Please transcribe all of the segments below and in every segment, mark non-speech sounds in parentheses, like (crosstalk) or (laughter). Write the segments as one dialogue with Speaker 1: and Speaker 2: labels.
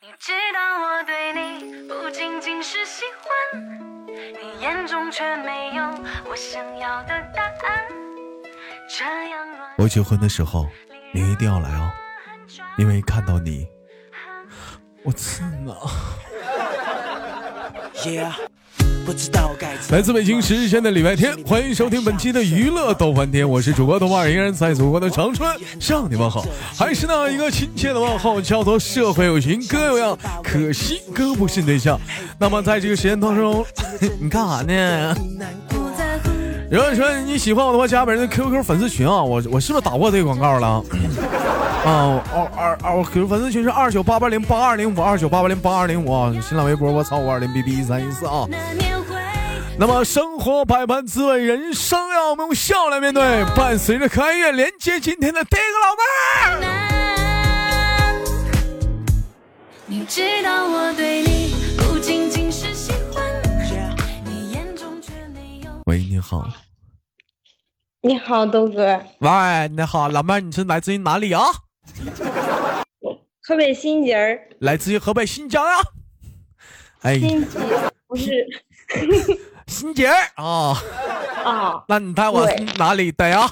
Speaker 1: 你知道我对你不仅仅是喜欢，你眼中却没有我想要的答案。这样
Speaker 2: 我结婚的时候，你一定要来哦，因为看到你，我刺 (laughs) 呢。来自北京时间的礼拜天，欢迎收听本期的娱乐逗翻天，我是主播豆瓣，依然在祖国的长春向你问好，还是那一个亲切的问候，叫做社会有情哥有样，可惜哥不是对象。那么在这个时间当中，你干啥呢？如果说你喜欢我的话，加本人的 QQ 粉丝群啊，我我是不是打过这个广告了？(laughs) 啊，二二二，QQ 粉丝群是二九八八零八二零五二九八八零八二零五啊，新浪微博我操五二零 B B 一三一四啊。那么生活百般滋味，人生要我们用笑来面对。伴随着可爱乐，连接今天的第一个老妹儿。
Speaker 1: 你知道我对你不仅仅是喜欢，你眼中却没有。
Speaker 2: 喂，你好。
Speaker 3: 你好，豆哥。
Speaker 2: 喂，你好，老妹儿，你是来自于哪里啊？
Speaker 3: 河北新集儿。
Speaker 2: 来自于河北新疆啊。哎，
Speaker 3: 新集不是 (laughs)
Speaker 2: 新杰儿啊。
Speaker 3: 啊。
Speaker 2: 那你猜我是哪里的呀？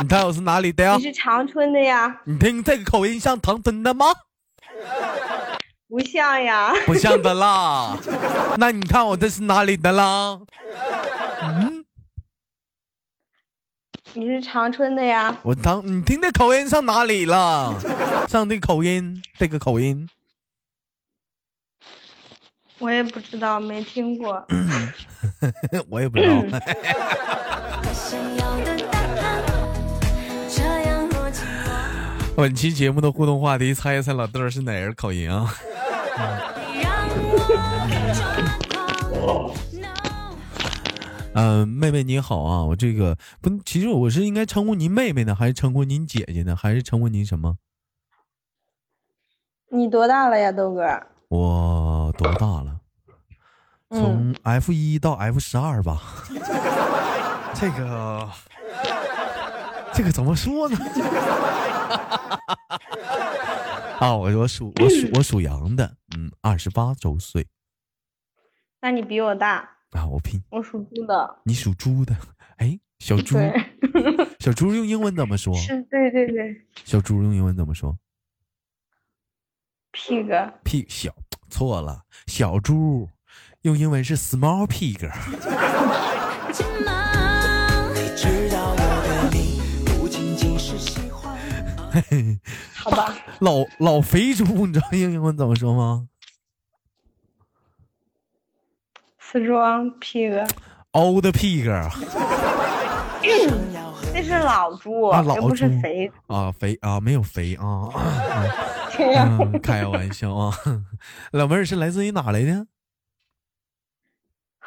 Speaker 2: 你猜我是哪里的呀？
Speaker 3: 你是长春的呀？
Speaker 2: 你听这个口音像长春的吗？
Speaker 3: 不像呀。
Speaker 2: 不像的啦。那你看我这是哪里的啦？嗯。
Speaker 3: 你是长春的呀？
Speaker 2: 我当你听这口音上哪里了？上这口音，这个口音，
Speaker 3: 我也不知道，没听过。(laughs)
Speaker 2: 我也不知道。(laughs) 本期节目的互动话题，猜一猜老豆是哪人口音啊？嗯，(laughs) 妹妹你好啊，我这个不，其实我是应该称呼您妹妹呢，还是称呼您姐姐呢，还是称呼您什么？
Speaker 3: 你多大了呀，豆哥？
Speaker 2: 我多大了？从 F 一到 F 十二吧。(laughs) 这个，这个怎么说呢？啊，我我属我属我属羊的，嗯，二十八周岁。
Speaker 3: 那你比我大。
Speaker 2: 啊！我拼，
Speaker 3: 我属猪的，
Speaker 2: 你属猪的，哎，小猪，小猪用英文怎么说？
Speaker 3: 是，对对对。
Speaker 2: 小猪用英文怎么说
Speaker 3: ？pig，pig
Speaker 2: 小错了，小猪用英文是 small pig。
Speaker 3: 好吧，
Speaker 2: 老老肥猪，你知道用英文怎么说吗
Speaker 3: ？？Strong pig，old
Speaker 2: pig，
Speaker 3: 这是老猪，
Speaker 2: 老
Speaker 3: 不是肥
Speaker 2: 啊，肥啊，没有肥啊，(laughs)
Speaker 3: 嗯、
Speaker 2: 开玩笑啊，(laughs) 老妹儿是来自于哪来的？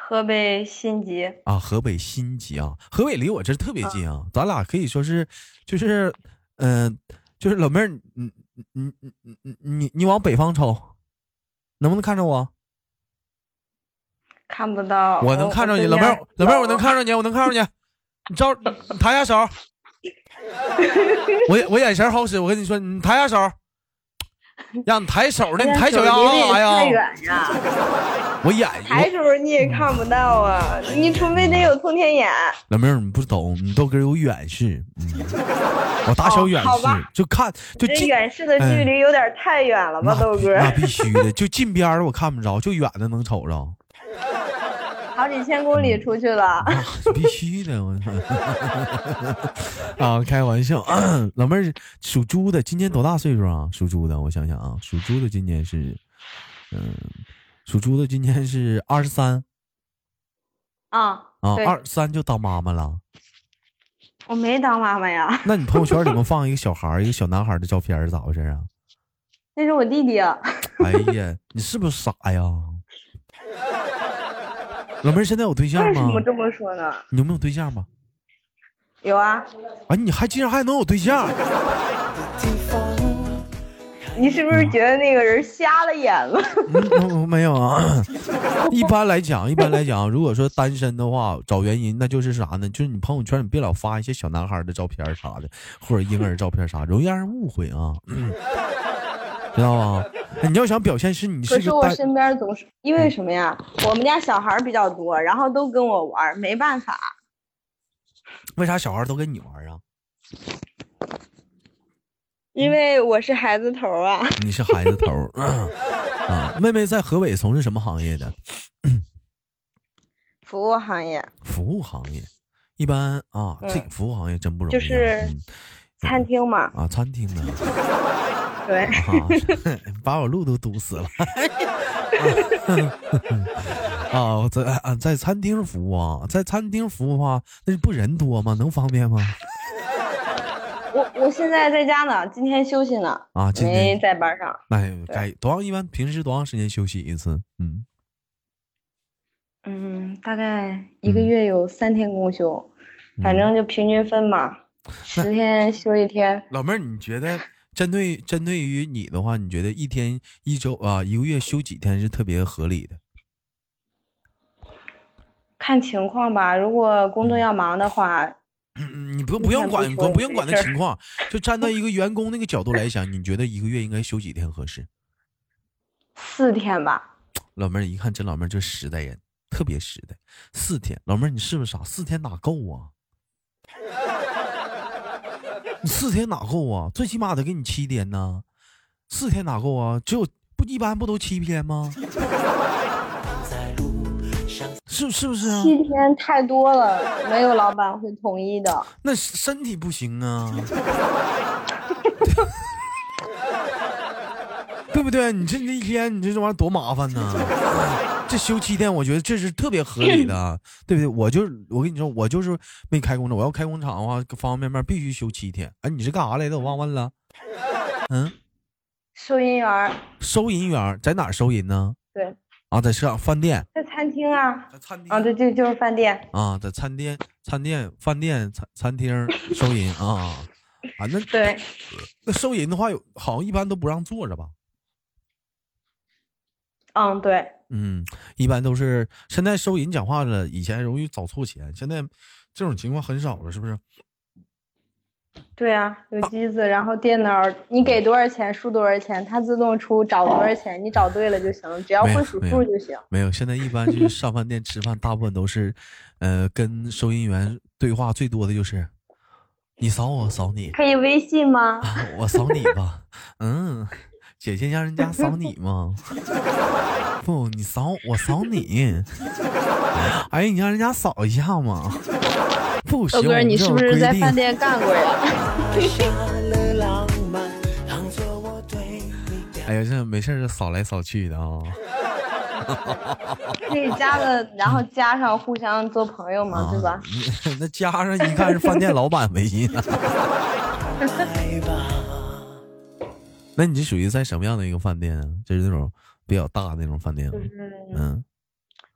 Speaker 3: 河北新集。
Speaker 2: 啊，河北新集啊，河北离我这特别近啊，咱俩可以说是，就是，嗯，就是老妹儿，你你你你你你你往北方瞅，能不能看着我？
Speaker 3: 看不到，
Speaker 2: 我能看着你，老妹儿，老妹儿，我能看着你，我能看着你，你招，抬下手，(laughs) 我我眼神好使，我跟你说，你抬下手，(laughs) 让你抬手呢，你抬脚丫子干啥呀？
Speaker 3: 太远呀！
Speaker 2: 我眼
Speaker 3: 抬手你也看不到啊，你除非得有通天眼。
Speaker 2: 老妹儿，你不懂，你豆哥有远视，我打小远视，就看就近
Speaker 3: 远视的距离有点太远了吧，豆哥？
Speaker 2: 那必须的，就近边我看不着，就远的能瞅着。
Speaker 3: 好几千公里出去了，
Speaker 2: 必须的，我操！(laughs) 啊，开玩笑，(clears throat) 老妹儿属猪的，今年多大岁数啊？属猪的，我想想啊，属猪的今年是，嗯，属猪的今年是二十三。
Speaker 3: 啊
Speaker 2: 啊，二三就当妈妈了？
Speaker 3: 我没当妈妈呀。
Speaker 2: 那你朋友圈里面放一个小孩一个小男孩的照片是咋回事啊？
Speaker 3: 那是我弟弟。
Speaker 2: 哎呀，你是不是傻呀？老妹儿现在有对象吗？为
Speaker 3: 什么这么说呢？
Speaker 2: 你有没有对象吗？
Speaker 3: 有啊。
Speaker 2: 啊，你还竟然还能有对象？
Speaker 3: 你是不是觉得那个人瞎了眼了？
Speaker 2: 嗯，没有啊。(coughs) 一般来讲，一般来讲，如果说单身的话，找原因那就是啥呢？就是你朋友圈你别老发一些小男孩的照片啥的，或者婴儿照片啥，容易让人误会啊。知道吧？(laughs) 你要想表现是你
Speaker 3: 可是我
Speaker 2: 是个单，
Speaker 3: 身边总是因为什么呀？我们家小孩比较多，然后都跟我玩，没办法。
Speaker 2: 为啥小孩都跟你玩啊？
Speaker 3: 因为我是孩子头儿啊，(laughs)
Speaker 2: 你是孩子头儿啊？妹妹在河北从事什么行业的？(coughs)
Speaker 3: 服务行业，
Speaker 2: 服务行业。一般啊，这服务行业真不容易啊。
Speaker 3: 就是
Speaker 2: 嗯
Speaker 3: 餐厅嘛，
Speaker 2: 啊，餐厅的 (laughs)
Speaker 3: 对，
Speaker 2: 啊，(laughs) 把我路都堵死了。(laughs) 啊，我在啊在餐厅服务啊，在餐厅服务的话，那不人多吗？能方便吗？
Speaker 3: 我我现在在家呢，今天休息呢，
Speaker 2: 啊，今
Speaker 3: 没
Speaker 2: 天
Speaker 3: 在班上。
Speaker 2: 那该多长？一般平时多长时间休息一次？嗯，
Speaker 3: 嗯，大概一个
Speaker 2: 嗯
Speaker 3: 月有三天公休，反正就平均分嘛，十天休一天。
Speaker 2: 老妹儿，你觉得针对针对于你的话，你觉得一天一周啊一个月休几天是特别合理的？
Speaker 3: 看情况吧，如果工作要忙的话，
Speaker 2: 嗯，你不用
Speaker 3: 不用
Speaker 2: 管管不用管那情况，就站在一个员工那个角度来想，你觉得一个月应该休几天合适？
Speaker 3: 四天吧。
Speaker 2: 老妹儿一看，这老妹儿就实在人，特别实在。四天，老妹儿你是不是傻？四天哪够啊？你四天哪够啊？最起码得给你七天呢，四天哪够啊？只有不一般不都七天吗？是是不是啊？
Speaker 3: 七天太多了，没有老板会同意的。
Speaker 2: 那身体不行啊，(laughs) 对不对？你这一天，你这这玩意儿多麻烦呢。这休七天，我觉得这是特别合理的，(clears throat) 对不对？我就是我跟你说，我就是没开工厂，我要开工厂的话，方方面面必须休七天。哎，你是干啥来的？我忘问了。嗯，
Speaker 3: 收银员，
Speaker 2: 收银员在哪儿收银呢？
Speaker 3: 对，
Speaker 2: 啊，在上饭店，
Speaker 3: 在餐厅啊，
Speaker 2: 在餐厅
Speaker 3: 啊，对，就就是饭店。
Speaker 2: 啊，在餐厅、餐店、饭店、餐餐厅收银啊啊，那
Speaker 3: 对，
Speaker 2: 那收银的话有好像一般都不让坐着吧？
Speaker 3: 嗯，对，
Speaker 2: 嗯，一般都是现在收银讲话了，以前容易找错钱，现在这种情况很少了，是不是？
Speaker 3: 对啊，有机子，然后电脑，你给多少钱输多少钱，它自动出找多少钱，你找对了就行了，只要会数数就行。
Speaker 2: 没有，现在一般就是上饭店吃饭，大部分都是，呃，跟收银员对话最多的就是，你扫我，扫你，
Speaker 3: 可以微信吗？
Speaker 2: 啊，我扫你吧，(laughs) 嗯，姐姐让人家扫你吗？(laughs) 不，你扫我扫你，(laughs) 哎，你让人家扫一下嘛。不行，
Speaker 3: 豆哥，你是不是在饭店干过呀？(laughs)
Speaker 2: 哎呀，这没事儿就扫来扫去的啊。
Speaker 3: 可以加了，然后加上互相做朋友嘛，
Speaker 2: 啊
Speaker 3: 对吧？
Speaker 2: 那加上一看是饭店老板微信啊。那你这属于在什么样的一个饭店啊？就是那种比较大的那种饭店吗
Speaker 3: 就？是
Speaker 2: 嗯，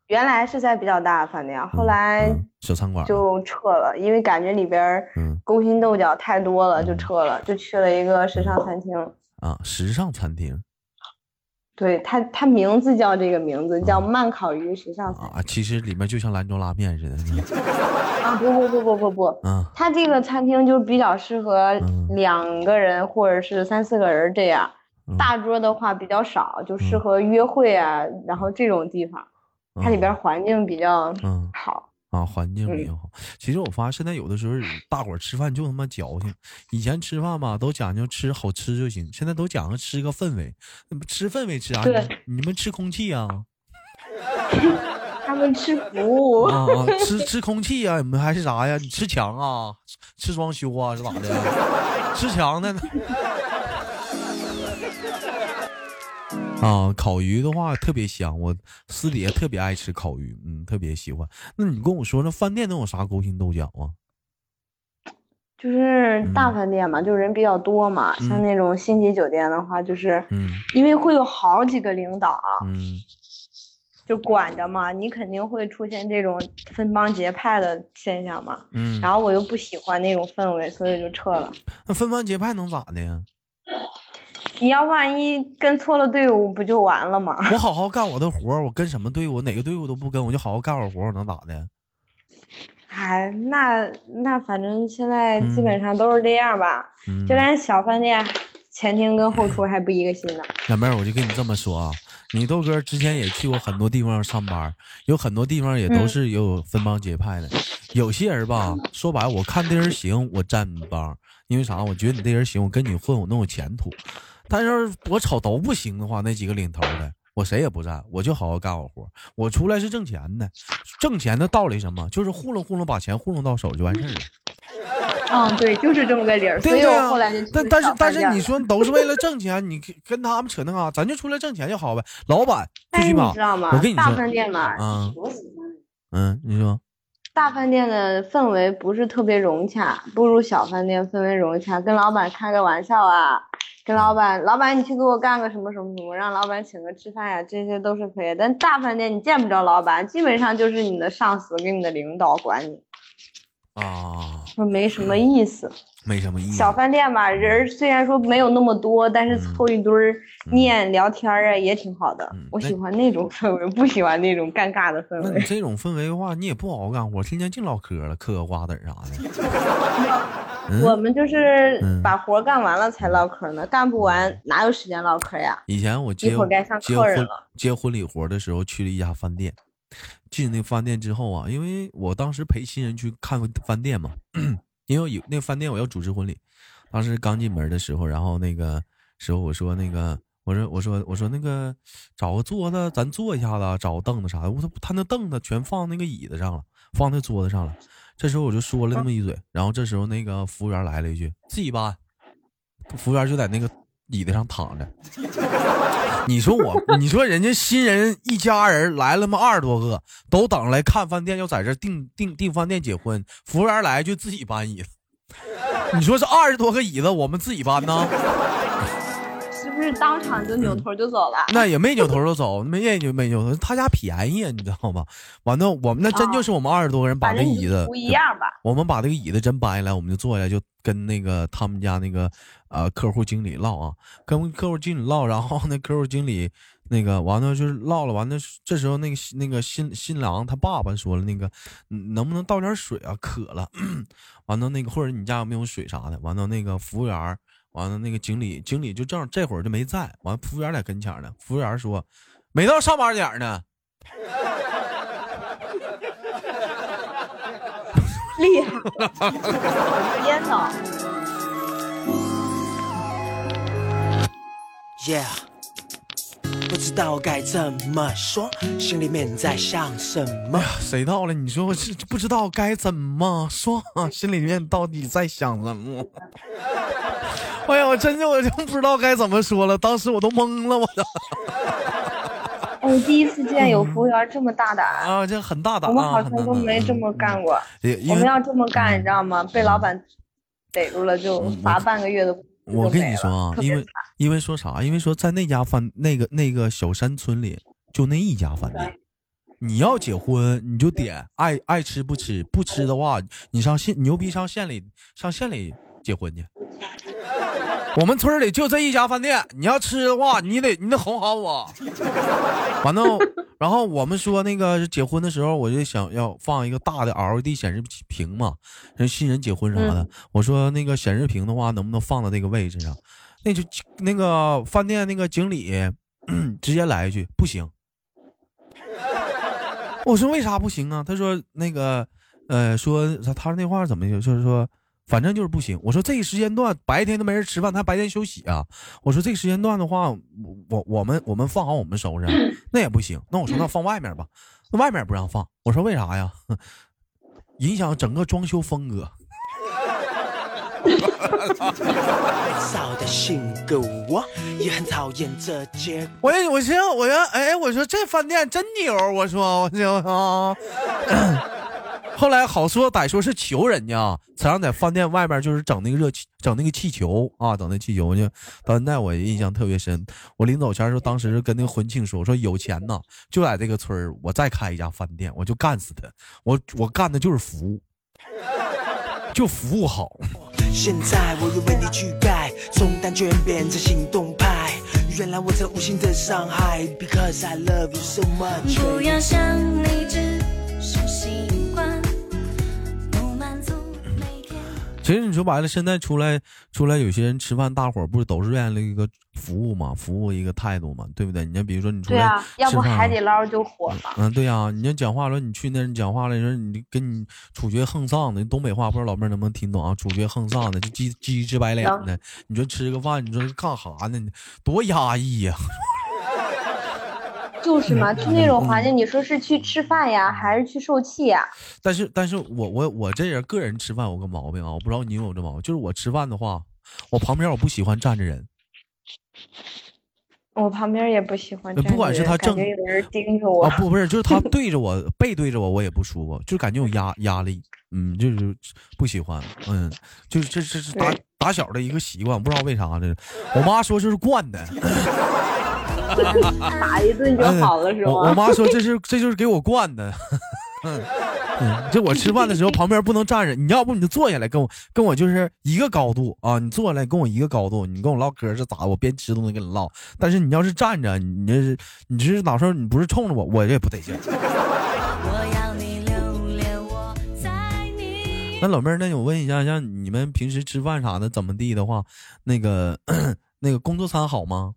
Speaker 3: 原来是在比较大的饭店，后来
Speaker 2: 嗯小餐馆。
Speaker 3: 就撤了，因为感觉里边勾心斗角太多了，就撤了，就去了一个时尚餐厅。
Speaker 2: 啊，时尚餐厅
Speaker 3: 对它，它名字叫这个名字，叫慢烤鱼时尚餐
Speaker 2: 啊，其实里面就像兰州拉面似的。(laughs)
Speaker 3: 啊！不不不不不不，
Speaker 2: 嗯
Speaker 3: 它这个餐厅就比较适合
Speaker 2: 嗯
Speaker 3: 两个人或者是三四个人这样。
Speaker 2: 嗯
Speaker 3: 大桌的话比较少，就适合约会啊，然后这种地方，它里边环境比较
Speaker 2: 嗯
Speaker 3: 好。
Speaker 2: 啊，环境
Speaker 3: 嗯
Speaker 2: 比较好。其实我发现现在有的时候大伙儿吃饭就他妈矫情，以前吃饭吧都讲究吃好吃就行，现在都讲究吃个氛围。那不吃氛围吃啥？你们吃空气啊？(laughs)
Speaker 3: 他们吃服务，
Speaker 2: 啊啊，吃吃空气呀、你们还是啥呀？你吃墙啊？吃装修啊？是咋的？(laughs) 吃墙的呢？(laughs) 啊，烤鱼的话特别香，我私底下特别爱吃烤鱼，嗯，特别喜欢。那你跟我说，那饭店能有啥勾心斗角啊？
Speaker 3: 就是大饭店嘛，就人比较多嘛。
Speaker 2: 嗯
Speaker 3: 像那种星级酒店的话，就是
Speaker 2: 嗯
Speaker 3: 因为会有好几个领导
Speaker 2: 嗯
Speaker 3: 就管着嘛，你肯定会出现这种分帮结派的现象嘛。
Speaker 2: 嗯，
Speaker 3: 然后我又不喜欢那种氛围，所以就撤了。
Speaker 2: 那分帮结派能咋的呀？
Speaker 3: 你要万一跟错了队伍，不就完了吗？
Speaker 2: 我好好干我的活儿，我跟什么队伍，哪个队伍都不跟，我就好好干我活儿，我能咋的？
Speaker 3: 哎，那那反正现在基
Speaker 2: 嗯
Speaker 3: 本上都是这样吧。
Speaker 2: 嗯
Speaker 3: 就连小饭店，前厅跟后厨还不一个心呢。
Speaker 2: 小妹儿，我就跟你这么说啊，你豆哥之前也去过很多地方上班，有很多地方也都是有分帮结派的。有些人吧，说白了，我看这人行，我站你帮，因为啥？我觉得你这人行，我跟你混，我能有前途。但是我瞅都不行的话，那几个领头的，我谁也不站，我就好好干我活。我出来是挣钱的，挣钱的道理什么？就是糊弄糊弄，把钱糊弄到手就完事儿了。(laughs)
Speaker 3: 嗯，对，就是这么个理儿。
Speaker 2: 对对啊
Speaker 3: 我后来就，
Speaker 2: 但但是但是你
Speaker 3: 说，
Speaker 2: 都是为了挣钱，你跟跟他们扯那啥，咱就出来挣钱就好呗。老板
Speaker 3: 但是你
Speaker 2: 最起码
Speaker 3: 知道吗？
Speaker 2: 我跟你说，
Speaker 3: 大饭店嘛，
Speaker 2: 嗯嗯，你说
Speaker 3: 大饭店的氛围不是特别融洽，不如小饭店氛围融洽。跟老板开个玩笑啊，跟老板，老板你去给我干个什么什么什么，让老板请个吃饭呀，这些都是可以的。但大饭店你见不着老板，基本上就是你的上司跟你的领导管你，
Speaker 2: 啊，
Speaker 3: 说没什么意思。
Speaker 2: 没什么意思。
Speaker 3: 小饭店吧，人虽然说没有那么多，但是凑一堆儿念聊天儿啊，也挺好的我喜欢那种氛围，不喜欢那种尴尬的氛围。(laughs)
Speaker 2: 这种氛围的话，你也不好好干活，天天净唠嗑了，嗑个瓜子儿啥的。嗯
Speaker 3: 我们就是
Speaker 2: 嗯
Speaker 3: 把活干完了才唠嗑呢，干不完哪有时间唠嗑呀？
Speaker 2: 以前我接
Speaker 3: 一会儿该上
Speaker 2: 接婚
Speaker 3: 客人了
Speaker 2: 接婚礼活的时候，去了一家饭店。进那饭店之后啊，因为我当时陪新人去看饭店嘛，因为有那饭店我要主持婚礼，当时刚进门的时候，然后那个时候我说那个我说我说我说那个找个桌子咱坐一下子，找个凳子啥的。我说他那凳子全放那个椅子上了，放那桌子上了。这时候我就说了那么一嘴，然后这时候那个服务员来了一句自己搬，服务员就在那个椅子上躺着。你说我，(laughs) 你说人家新人一家人来了嘛二十多个，都等着来看饭店，要在这订订订饭店结婚。服务员来就自己搬椅子，你说这二十多个椅子我们自己搬呢？
Speaker 3: 是当场就扭头就走了？
Speaker 2: 那也没扭头就走，没也就没扭头，他家便宜啊，你知道吗？完了，我们那真就是我们二十多个人把
Speaker 3: 反
Speaker 2: 这椅子
Speaker 3: 正你不一样吧？
Speaker 2: 我们把这个椅子真搬下来，我们就坐下来，就跟那个他们家那个呃客户经理唠啊，跟客户经理唠，然后那客户经理那个完了就是唠了，完了这时候那个那个新新郎他爸爸说了，那个嗯能不能倒点水啊？渴了。(clears throat) 完了那个或者你家有没有水啥的？完了那个服务员儿，完了那个经理经理就正好这会儿就没在，完了服务员在跟前呢，服务员说没到上班点儿呢。
Speaker 3: 厉害！天呐
Speaker 4: ，Yeah，不知道该怎么说，心里面在想什么。
Speaker 2: 谁到了？你说我是不知道该怎么说，(laughs) 心里面到底在想什么？(laughs) 哎呀，我真的我就不知道该怎么说了，当时我都懵了，我都
Speaker 3: 我第一次见有服务员这么大胆，
Speaker 2: 啊，这很大胆
Speaker 3: 我们
Speaker 2: 啊，
Speaker 3: 好像都没这么干过。
Speaker 2: 嗯
Speaker 3: 我们要这么干，你知道吗？被老板逮住了就罚半个月的
Speaker 2: 我跟你说啊，因为因为说啥？因为说在那家饭那个那个小山村里，就那一家饭店。你要结婚，你就点爱爱吃不吃，不吃的话，你上县牛逼上县里上县里结婚去。我们村里就这一家饭店，你要吃的话，你得你得哄好我。(laughs) 完了，然后我们说那个结婚的时候，我就想要放一个大的 LED 显示屏嘛，人新人结婚啥的。我说那个显示屏的话，能不能放到那个位置上？那就那个饭店那个经理、(clears throat) 直接来一句不行。(laughs) 我说为啥不行啊？他说那个呃，说他他那话怎么就是说。反正就是不行。我说这个时间段白天都没人吃饭，他白天休息啊。我说这个时间段的话，我我们我们放好我们收拾，那也不行。那我说那放外面吧，那外面不让放。我说为啥呀？(laughs) 影响整个装修风格。
Speaker 4: 少的性格，我也很讨厌这结果。
Speaker 2: 我我寻思我说哎，我说这饭店真牛，我说我就啊。后来好说歹说是求人家，才让在饭店外面就是整那个热气，整那个气球啊，整那气球去。到现在我印象特别深。我临走前说，当时跟那个婚庆说，我说有钱呐，就在这个村儿，我再开一家饭店，我就干死他。我我干的就是服务，就服务好。
Speaker 4: 现在我又为你去盖，从单纯变成行动派。原来我曾无心的伤害，Because I love you so much。
Speaker 1: 不要想你只
Speaker 2: 其实你说白了，现在出来出来，有些人吃饭，大伙儿不是都是愿意一个服务嘛，服务一个态度嘛，对不对？你像比如说你出来
Speaker 3: 对啊，要
Speaker 2: 吃饭
Speaker 3: 不海底捞就火了。
Speaker 2: 嗯，对呀、你要讲话了，你去那人讲话了，说你跟你处决横丧的，东北话不知道老妹儿能不能听懂啊？处决横丧的，就鸡鸡直白脸的，你说吃个饭，你说干哈呢？多压抑呀、(laughs)
Speaker 3: 就是嘛，去那种环境，你说是去吃饭呀，还是去受气呀？
Speaker 2: 但是，但是我我我这人个人吃饭有个毛病啊，我不知道你有这毛病，就是我吃饭的话，我旁边我不喜欢站着人，
Speaker 3: 我旁边也不喜欢
Speaker 2: 呃
Speaker 3: 站着人，
Speaker 2: 不管是他正
Speaker 3: 有人盯着我。
Speaker 2: 啊不不是，就是他对着我背对着我，我也不舒服，就感觉有压压力，嗯，就是不喜欢，嗯，就是这这是打打小的一个习惯，不知道为啥这是，我妈说就是惯的，(laughs) (laughs)
Speaker 3: 打一顿就好了，是
Speaker 2: 我我？妈说这是这就是给我惯的。嗯，就我吃饭的时候旁边不能站着，你要不你就坐下来跟我跟我就是一个高度啊，你坐下来跟我一个高度，你跟我唠嗑是咋？我边吃都能跟你唠。但是你要是站着，你这是你这是哪时候你不是冲着我，我也不得劲。
Speaker 1: 我要你留恋我在你
Speaker 2: 那老妹儿，那我问一下，像你们平时吃饭啥的怎么地的话，那个 (coughs) 那个工作餐好吗？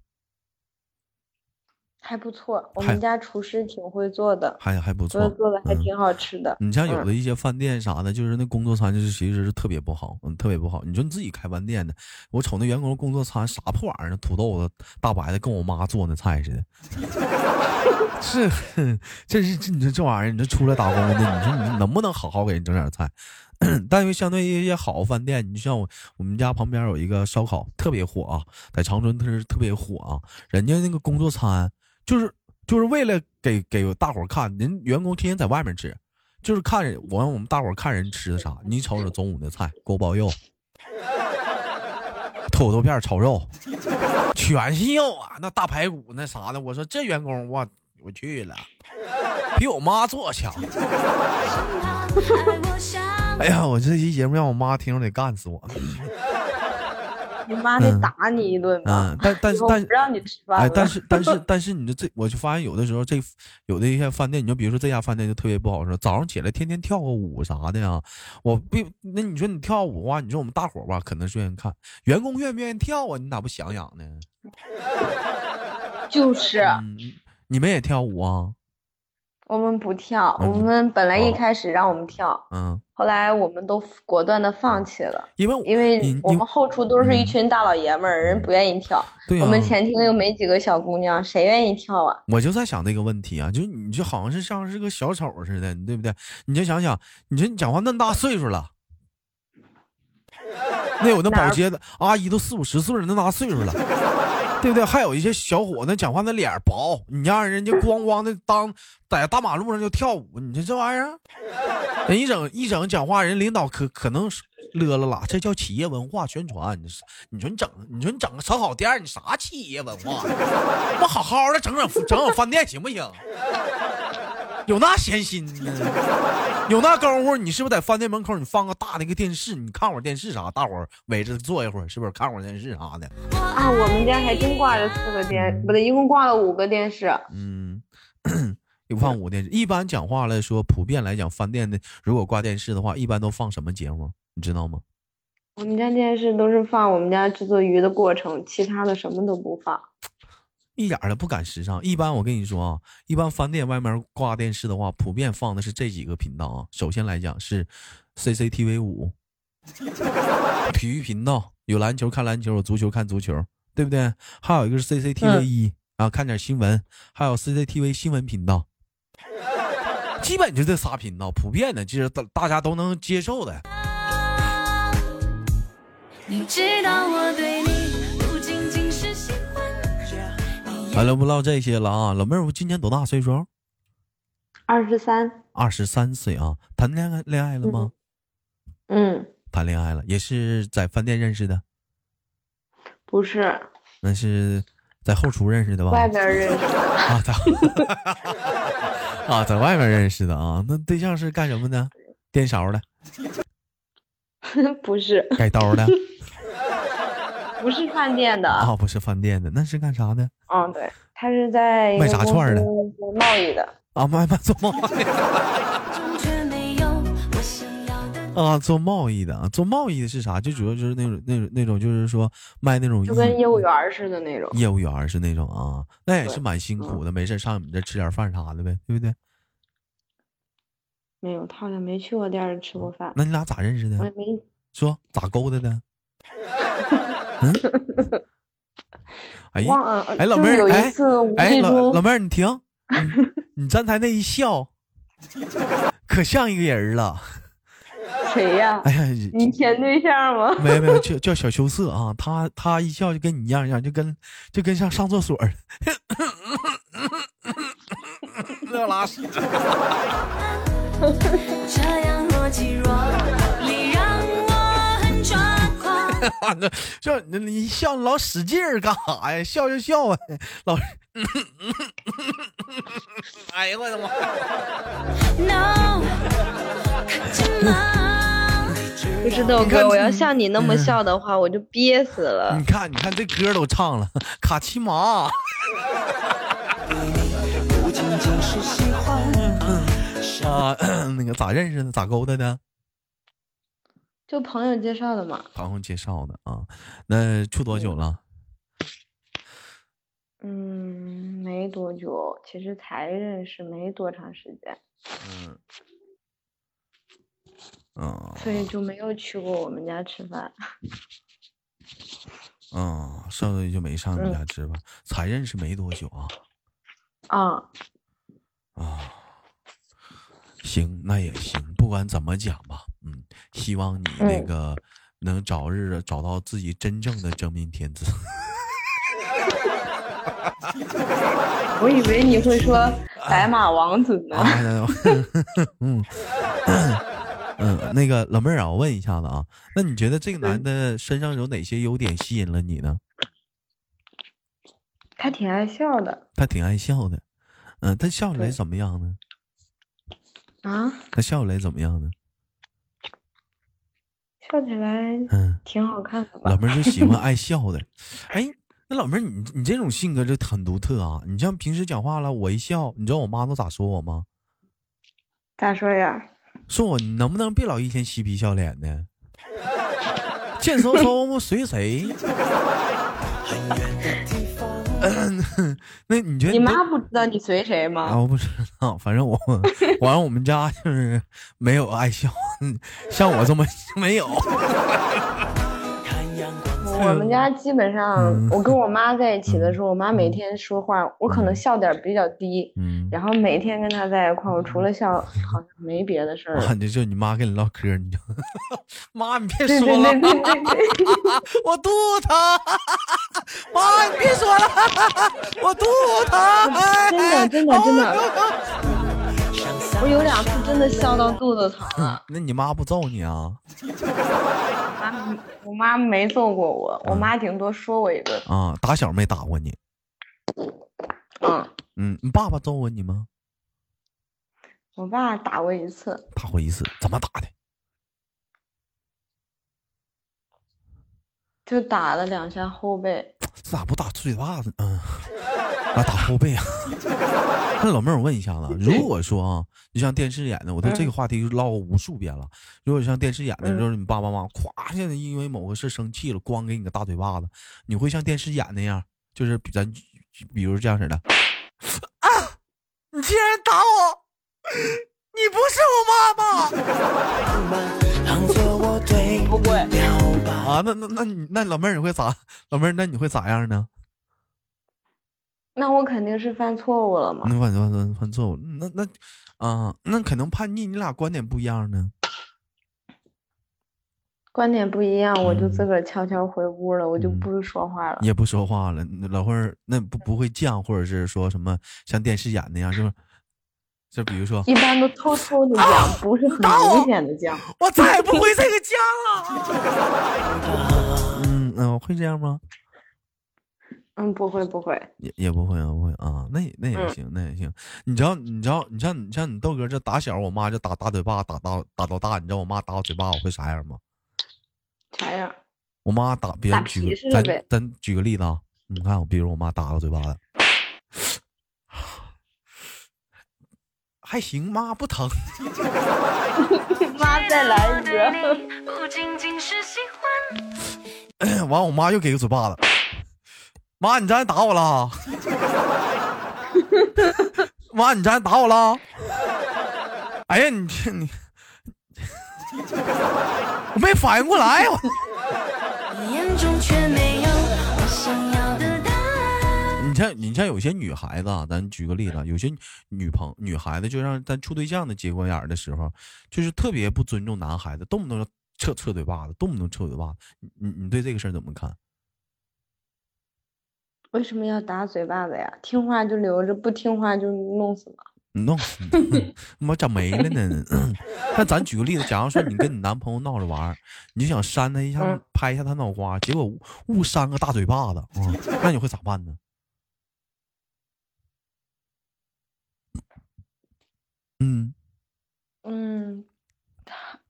Speaker 3: 还不错，我们家厨师挺会做的，
Speaker 2: 还还不错。
Speaker 3: 做的还
Speaker 2: 嗯
Speaker 3: 挺好吃的。
Speaker 2: 你像有
Speaker 3: 嗯
Speaker 2: 的一些饭店啥的，就是那工作餐就是其实是特别不好，嗯，特别不好。你说你自己开饭店的，我瞅那员工工作餐啥破玩意儿，土豆子、大白的，跟我妈做那菜似的。(laughs) (laughs) 是，这是这你说这玩意儿，你这出来打工的，你说你能不能好好给人整点菜？(coughs) 但是相对于一些好饭店，你就像我我们家旁边有一个烧烤特别火啊，在长春特是特别火啊，人家那个工作餐就是就是为了给给大伙看，人员工天天在外面吃，就是看我让我们大伙看人吃的啥。你瞅瞅中午的菜，锅包肉、土豆片炒肉，全是肉啊，那大排骨那啥的。我说这员工我我去了，比我妈做强。(laughs) 哎呀，我这期节目让我妈听着得干死我。
Speaker 3: 你妈得
Speaker 2: 嗯
Speaker 3: 打你一顿吧
Speaker 2: 嗯，，但但是但
Speaker 3: 不让你吃饭
Speaker 2: 哎，但是但是 (laughs) 但是你这这，我就发现有的时候这有的一些饭店，你就比如说这家饭店就特别不好说，早上起来天天跳个舞啥的呀，我不那你说你跳舞的话，你说我们大伙儿吧，可能是愿意看，员工愿不愿意跳啊？你咋不想想呢？(laughs)
Speaker 3: 就是
Speaker 2: 嗯，你们也跳舞啊？
Speaker 3: 我们不跳，
Speaker 2: 嗯
Speaker 3: 我们本来一
Speaker 2: 哦
Speaker 3: 开始让我们跳，
Speaker 2: 嗯，
Speaker 3: 后来我们都果断的放弃了，
Speaker 2: 因为
Speaker 3: 因为我
Speaker 2: 你
Speaker 3: 们后厨都是一
Speaker 2: 嗯
Speaker 3: 群大老爷们儿，人不愿意跳。
Speaker 2: 对呀、
Speaker 3: 我们前厅又没几个小姑娘，谁愿意跳啊？
Speaker 2: 我就在想这个问题啊，就你就好像是像是个小丑似的，对不对？你就想想，你说你讲话那么大岁数了，那有那保洁的阿姨都四五十岁了，那么大岁数了，对不对？还有一些小伙子讲话那脸薄，你让人家咣咣的当在大马路上就跳舞，你说这玩意儿，人一整一整讲话，人领导可可能是乐了啦，这叫企业文化宣传。你说你说你整你说你整个烧烤店，你啥企业文化？我好好的整整整整饭店行不行？有那闲心呢？(laughs) 有那功夫，你是不是在饭店门口你放个大那个电视，你看会儿电视啥，大伙儿围着坐一会儿，是不是看会儿电视啥的？
Speaker 3: 啊，我们家还真挂着四个电，不对，一共挂了五个电视。
Speaker 2: 嗯，有放五电视。一般讲话来说，普遍来讲，饭店的如果挂电视的话，一般都放什么节目？你知道吗？
Speaker 3: 我们家电视都是放我们家制作鱼的过程，其他的什么都不放。
Speaker 2: 一点都不赶时尚。一般我跟你说啊，一般饭店外面挂电视的话，普遍放的是这几个频道啊。首先来讲是 CCTV 五，体育频道有篮球看篮球，有足球看足球，对不对？还有一个是 CCTV
Speaker 3: 嗯
Speaker 2: 一、啊，看点新闻，还有 CCTV 新闻频道。基本就这仨频道，普遍的，就是大大家都能接受的。
Speaker 1: 你知道我对你
Speaker 2: 完了，不唠这些了啊。老妹儿，我今年多大岁数？
Speaker 3: 二十三，
Speaker 2: 二十三岁啊。谈恋爱恋爱了吗？
Speaker 3: 嗯，
Speaker 2: 谈恋爱了，也是在饭店认识的，
Speaker 3: 不是，
Speaker 2: 那是在后厨认识的吧？
Speaker 3: 外边认识的。
Speaker 2: 啊，在啊，在外面认识的啊。那对象是干什么的？颠勺的，(laughs)
Speaker 3: 不是，
Speaker 2: 改刀的
Speaker 3: 不是饭店的。
Speaker 2: 啊，不是饭店的，那是干啥的？
Speaker 3: 嗯，对，他是在
Speaker 2: 卖
Speaker 3: 个公
Speaker 2: 炸串儿的
Speaker 3: 做贸易的。
Speaker 2: 啊，卖卖做贸易。
Speaker 1: 终却没有我想要的
Speaker 2: 啊，做贸易的啊，做贸易的是啥？就主要就是那种那种那种，就是说卖那种
Speaker 3: 就跟业务员儿似的那种。
Speaker 2: 业务员是那种啊，那也是蛮辛苦的，没事上你们这吃点饭啥的呗，对不对？
Speaker 3: 没有，他好像没去过店里吃过饭，
Speaker 2: 那你俩咋认识的？
Speaker 3: 我也没。
Speaker 2: 说咋勾搭的？(laughs) 嗯，(laughs) 哎呀，哎老妹儿哎哎老老妹儿你停，你 (laughs) 你刚才那一笑，可像一个人了。(laughs)
Speaker 3: 谁呀？
Speaker 2: 哎呀，
Speaker 3: 你前对象吗？
Speaker 2: 没有没有，叫叫小羞涩啊，他他一笑就跟你一样一样，就跟就跟像上厕所似的，要拉屎。
Speaker 1: 这样若即若离，让我很抓狂。
Speaker 2: 叫你你笑老使劲儿干啥呀？笑就笑啊，老。(laughs) 哎呀我的妈
Speaker 1: ！No？
Speaker 3: 不是豆
Speaker 2: 你看
Speaker 3: 哥，我要像你那么
Speaker 2: 嗯
Speaker 3: 笑的话，我就憋死了
Speaker 2: 你。看你看这歌都唱了，卡其马。
Speaker 4: 不仅仅是喜欢。
Speaker 2: 啊，(coughs) 那个咋认识的？咋勾搭的？
Speaker 3: 就朋友介绍的嘛。
Speaker 2: 朋友介绍的啊。那处多久了？
Speaker 3: 嗯，没多久，其实才认识没多长时间，
Speaker 2: 嗯。嗯
Speaker 3: 所以就没有去过我们家吃饭。(laughs)
Speaker 2: 嗯，上次就没上你
Speaker 3: 嗯
Speaker 2: 家吃饭，才认识没多久啊
Speaker 3: 啊，
Speaker 2: 啊。行，那也行，不管怎么讲吧，嗯，希望你那
Speaker 3: 嗯
Speaker 2: 个能早日找到自己真正的真命天子。(laughs)
Speaker 3: 我以为你会说白马王子呢。
Speaker 2: 啊，(laughs) 嗯嗯，那个老妹儿啊，我问一下子啊，那你觉得这个男的身上有哪些优点吸引了你呢？
Speaker 3: 他挺爱笑的
Speaker 2: 他挺爱笑的，嗯，他笑起来怎么样呢？
Speaker 3: 啊，
Speaker 2: 他笑起来怎么样呢？
Speaker 3: 笑起来
Speaker 2: 嗯，
Speaker 3: 挺好看的吧？
Speaker 2: 老妹儿就喜欢爱 (laughs) 笑的。哎，那老妹儿，你你这种性格就很独特啊！你像平时讲话了，我一笑，你知道我妈都咋说我吗？
Speaker 3: 咋说呀？
Speaker 2: 说我你能不能别老一天嬉皮笑脸的，贱嗖嗖随谁？
Speaker 4: 很远的地方。(laughs)
Speaker 2: 那你觉得
Speaker 3: 你妈不知道你随谁
Speaker 2: 啊，
Speaker 3: 吗？
Speaker 2: 我不知道，反正我，反正我们家就是没有爱笑，嗯像我这么 (laughs) 没有。
Speaker 3: 我们家 (laughs) 基本上
Speaker 2: 嗯，
Speaker 3: 我跟我妈在一起的时候，我妈每天说话，我可能笑点比较低，
Speaker 2: 嗯，
Speaker 3: 然后每天跟她在一块，我除了笑，(laughs) 好像没别的事儿了。
Speaker 2: 啊，就就你妈跟你唠嗑，你就 (laughs) 妈，你别说了，
Speaker 3: 对对对对对，
Speaker 2: 我肚子疼，妈，你别说了，我肚子疼，
Speaker 3: 真的真的真的，我有两次真的笑到肚子疼了。
Speaker 2: 那你妈不揍你啊？
Speaker 3: 妈，我妈没揍过我，我妈顶多说我一顿。
Speaker 2: 啊，打小没打过你，
Speaker 3: 嗯，
Speaker 2: 嗯，你爸爸揍过你吗？
Speaker 3: 我爸打过一次，
Speaker 2: 打过一次，怎么打的？
Speaker 3: 就打了两下后背。
Speaker 2: 咋不打嘴巴子？嗯，啊，打后背啊。那老妹儿，我问一下子，(laughs) 如果说啊，就像电视演的，我对这个话题就唠过无数遍了。如果像电视演的，
Speaker 3: 嗯
Speaker 2: 就是你爸爸妈妈咵，现在因为某个事生气了，咣给你个大嘴巴子，你会像电视演那样，就是比咱比如这样似的啊，你竟然打我，你不是我妈妈
Speaker 4: 漫，(laughs) 当作我对
Speaker 3: 不会。
Speaker 2: 啊？那那那你那老妹儿你会咋？老妹儿那你会咋样呢？
Speaker 3: 那我肯定是犯错误了嘛。
Speaker 2: 那犯犯犯犯错误，那那啊，那可能叛逆，你俩观点不一样呢。
Speaker 3: 观点不一样，我就
Speaker 2: 嗯
Speaker 3: 自个儿悄悄回屋了，我就
Speaker 2: 嗯
Speaker 3: 不说话了。
Speaker 2: 也不说话了，老会儿那不不会犟，或者是说什么像电视演那样，就是就比如说
Speaker 3: 一般都偷偷的讲，不是很明显的犟。
Speaker 2: 我再也不 (laughs) 会这个犟了。(laughs) 嗯嗯，会这样吗？
Speaker 3: 嗯，不会不会，
Speaker 2: 也也不会啊，不会啊，那也那也
Speaker 3: 嗯
Speaker 2: 行，那也行。你知道，你知道，你像你像你豆哥这打小，我妈就打大嘴巴，打到打到大。你知道我妈打我嘴巴我会啥样吗？
Speaker 3: 啥样？
Speaker 2: 我妈打别
Speaker 3: 打
Speaker 2: 人举个咱咱举个例子啊，你看我，比如我妈打我嘴巴子，还行，妈不疼。(laughs)
Speaker 3: 妈再来一个。
Speaker 1: 不仅仅是喜欢。(coughs)
Speaker 2: 完，我妈又给个嘴巴子。妈，你这还打我了？(laughs) 妈，你这还打我了？哎呀，你这你，我没反应过来，我。
Speaker 1: 你眼中却没有我想要的答案。
Speaker 2: 你像你像有些女孩子啊，咱举个例子，有些女朋女孩子就让咱处对象的节骨眼儿的时候，就是特别不尊重男孩子，动不动就撤撤嘴巴子，动不动撤嘴巴子。你你你对这个事儿怎么看？
Speaker 3: 为什么要打嘴巴子呀？听话就留着，不听话就弄死嘛。
Speaker 2: 弄死你！(laughs) 妈咋没了呢？(laughs) (clears throat) 那咱举个例子，假如说你跟你男朋友闹着玩儿，你就想扇他一下，
Speaker 3: 嗯
Speaker 2: 拍一下他脑瓜，结果误扇个大嘴巴子，嗯，那你会咋办呢？(laughs) 嗯，
Speaker 3: 嗯，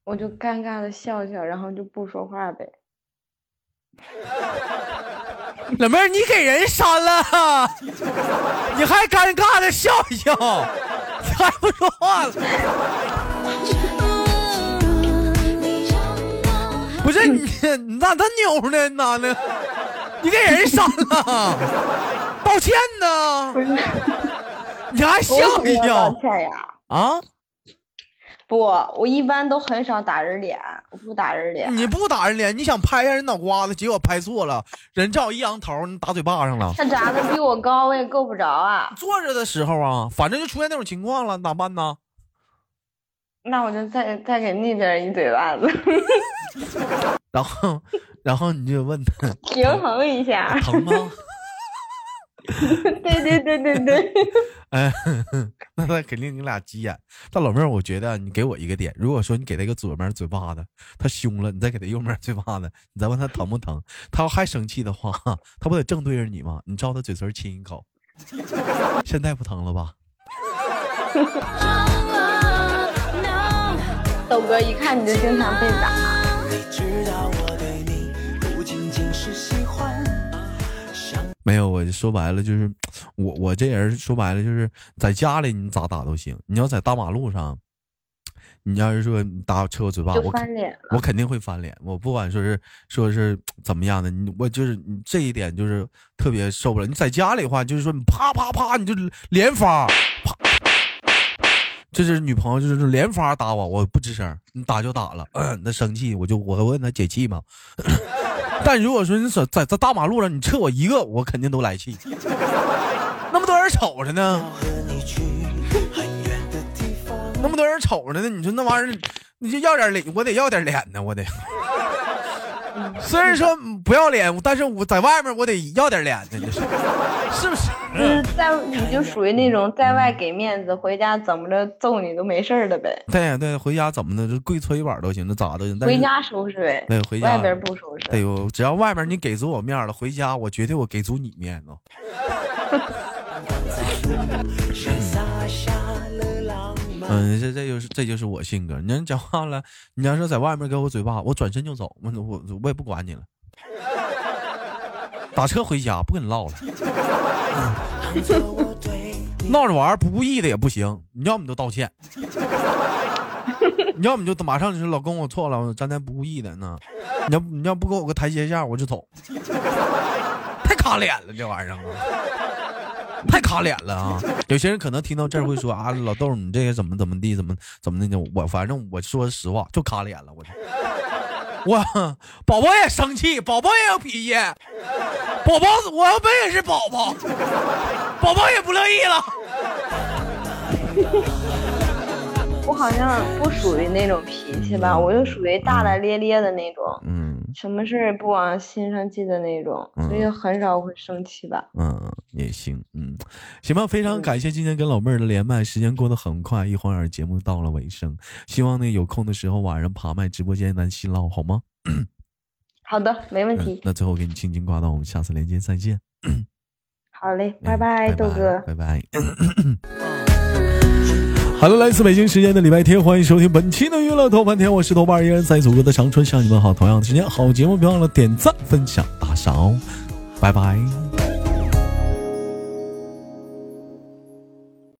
Speaker 3: 我就尴尬的笑笑，然后就不说话呗。(laughs)
Speaker 2: 老妹儿，你给人删了，你还尴尬的笑一笑，你还不说话了？不是你，你咋这扭呢，你咋的？你给人删了，抱歉呢？
Speaker 3: 不是，
Speaker 2: 你还笑一笑？啊？
Speaker 3: 不，我一般都很少打人脸，我不打人脸。
Speaker 2: 你不打人脸，你想拍一下人脑瓜子，结果拍错了，人正好一仰头，你打嘴巴上了。
Speaker 3: 他长得比我高，我也够不着啊。
Speaker 2: 坐着的时候啊，反正就出现那种情况了，咋办呢？(laughs)
Speaker 3: 那我就再再给那边一嘴巴子，(laughs)
Speaker 2: 然后，然后你就问他
Speaker 3: 平衡一下。
Speaker 2: 疼吗？(laughs)
Speaker 3: 对对对对对，(laughs)
Speaker 2: 哎，那他肯定你俩急眼。但老妹儿，我觉得你给我一个点，如果说你给他一个左面嘴巴子，他凶了，你再给他右面嘴巴子，你再问他疼不疼，他要还生气的话，他不得正对着你吗？你照他嘴唇亲一口，现在不疼了吧？(laughs)
Speaker 3: 豆哥一看你就经常被打。
Speaker 2: 没有，我说白了就是，我我这人说白了就是在家里你咋打都行，你要在大马路上，你要是说你打我撤我嘴巴，
Speaker 3: 就
Speaker 2: 我。我肯定会翻脸，我不管说是说是怎么样的，你我就是你这一点就是特别受不了。你在家里的话，就是说你啪啪啪，你就连发，啪，就是女朋友就是连发打我，我不吱声，你打就打了，嗯，(clears throat) 那生气我就我问他解气嘛。(laughs) (laughs) 但如果说你在在在大马路上你撤我一个，我肯定都来气。(laughs) 那么多人瞅着呢。(laughs) 那么多人瞅着呢，你说那玩意儿，你就要点脸，我得要点脸呢，我得。虽然说不要脸，但是我在外面我得要点脸呢，你说是不是？
Speaker 3: 就是在你就属于那种在外给面子，回家怎么着揍你都没事儿的呗。
Speaker 2: 对对，回家怎么的，就跪搓衣板都行，那咋都行。
Speaker 3: 回家收拾呗，
Speaker 2: 对回家
Speaker 3: 外边不收拾。
Speaker 2: 哎呦，只要外边你给足我面了，回家我绝对我给足你面子。嗯，这这就是这就是我性格。你要讲话了，你要说在外面给我嘴巴，我转身就走，我我我也不管你了。打车回家不跟你唠了，(laughs) 闹着玩儿不故意的也不行，你要么就道歉，你 (laughs) 要么就马上就说老公我错了，我刚才不故意的呢。你要你要不给我个台阶下，我就走。(laughs) 太卡脸了，这玩意儿啊，太卡脸了啊！有些人可能听到这儿会说啊，老豆你这个怎么怎么地，怎么怎么的？我反正我说实话，就卡脸了，我。我宝宝也生气，宝宝也有脾气，宝宝我要本也是宝宝，宝宝也不乐意了。
Speaker 3: 我好像不属于那种脾气吧，我就属于大大咧咧的那种，
Speaker 2: 嗯
Speaker 3: 什么事儿不往心上记的那种，所以很少会生气吧。
Speaker 2: 嗯，也行，嗯，行吧，非常感谢今天跟老妹儿的连麦，时间过得很快，一晃眼节目到了尾声，希望呢有空的时候晚上爬麦直播间咱细唠好吗？
Speaker 3: 好的，没问
Speaker 2: 嗯
Speaker 3: 题，，
Speaker 2: 那最后给你轻轻挂断，我们下次连接再见，(clears throat)
Speaker 3: 好嘞，
Speaker 2: 嗯
Speaker 3: 拜拜，豆哥。
Speaker 2: 拜拜。好了，来自北京时间的礼拜天，欢迎收听本期的娱乐豆瓣天，我是豆瓣儿，依然在祖国的长春向你们好。同样的时间，好节目别忘了点赞、分享、打赏哦，拜拜。